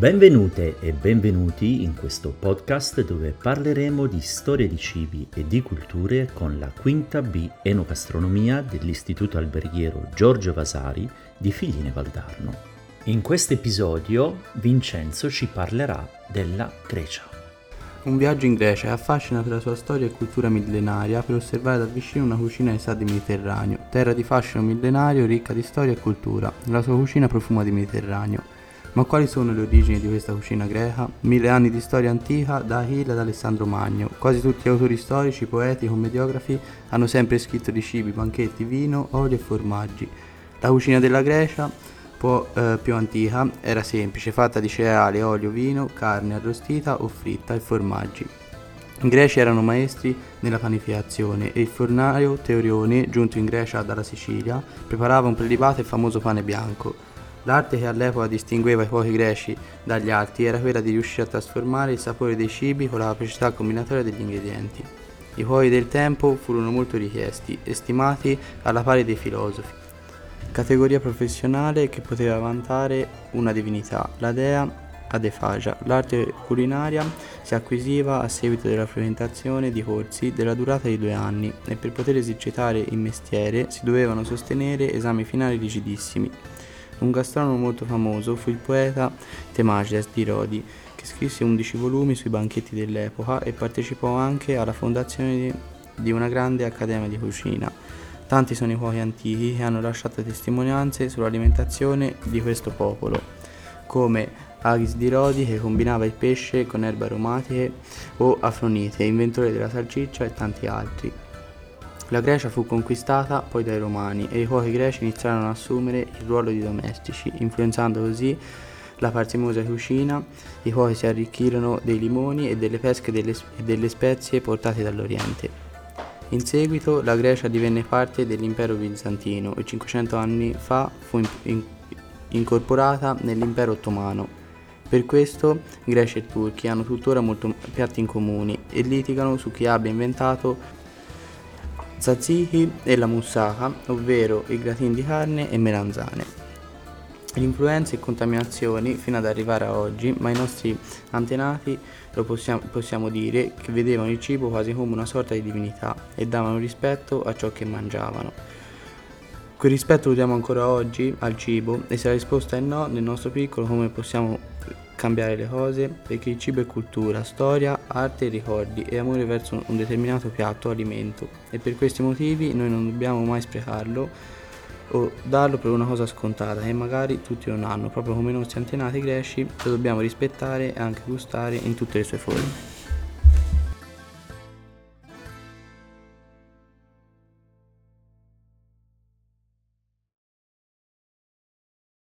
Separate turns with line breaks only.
Benvenute e benvenuti in questo podcast dove parleremo di storia di cibi e di culture con la quinta B Enogastronomia dell'Istituto Alberghiero Giorgio Vasari di Figline Valdarno. In questo episodio Vincenzo ci parlerà della Grecia.
Un viaggio in Grecia affascina per la sua storia e cultura millenaria per osservare da vicino una cucina ai stati mediterraneo, terra di fascino millenario ricca di storia e cultura. La sua cucina profuma di Mediterraneo. Ma quali sono le origini di questa cucina greca? Mille anni di storia antica da Achille ad Alessandro Magno. Quasi tutti gli autori storici, poeti, commediografi hanno sempre scritto di cibi, banchetti, vino, olio e formaggi. La cucina della Grecia, po' eh, più antica, era semplice, fatta di cereali, olio, vino, carne arrostita o fritta e formaggi. I greci erano maestri nella panificazione e il fornaio Teorione, giunto in Grecia dalla Sicilia, preparava un prelibato e famoso pane bianco. L'arte che all'epoca distingueva i cuochi greci dagli altri era quella di riuscire a trasformare il sapore dei cibi con la capacità combinatoria degli ingredienti. I cuochi del tempo furono molto richiesti e stimati alla pari dei filosofi. Categoria professionale che poteva vantare una divinità, la dea Adefagia. L'arte culinaria si acquisiva a seguito della frequentazione di corsi della durata di due anni e per poter esercitare il mestiere si dovevano sostenere esami finali rigidissimi. Un gastronomo molto famoso fu il poeta Temagias di Rodi, che scrisse 11 volumi sui banchetti dell'epoca e partecipò anche alla fondazione di una grande accademia di cucina. Tanti sono i cuochi antichi che hanno lasciato testimonianze sull'alimentazione di questo popolo, come Agis di Rodi che combinava il pesce con erbe aromatiche o Afronite, inventore della salsiccia e tanti altri. La Grecia fu conquistata poi dai Romani e i cuochi greci iniziarono ad assumere il ruolo di domestici, influenzando così la parsimoniosa cucina. I cuochi si arricchirono dei limoni e delle pesche e delle spezie portate dall'Oriente. In seguito la Grecia divenne parte dell'impero bizantino e 500 anni fa fu in, in, incorporata nell'impero ottomano. Per questo greci e turchi hanno tuttora molti piatti in comune e litigano su chi abbia inventato tzatziki e la moussaka, ovvero i gratin di carne e melanzane. L'influenza e contaminazioni fino ad arrivare a oggi, ma i nostri antenati lo possiamo, possiamo dire che vedevano il cibo quasi come una sorta di divinità e davano rispetto a ciò che mangiavano. Quel rispetto lo diamo ancora oggi al cibo e se la risposta è no, nel nostro piccolo come possiamo cambiare le cose perché il cibo è cultura, storia, arte e ricordi e amore verso un determinato piatto o alimento e per questi motivi noi non dobbiamo mai sprecarlo o darlo per una cosa scontata che magari tutti non hanno, proprio come i nostri antenati greci lo dobbiamo rispettare e anche gustare in tutte le sue forme.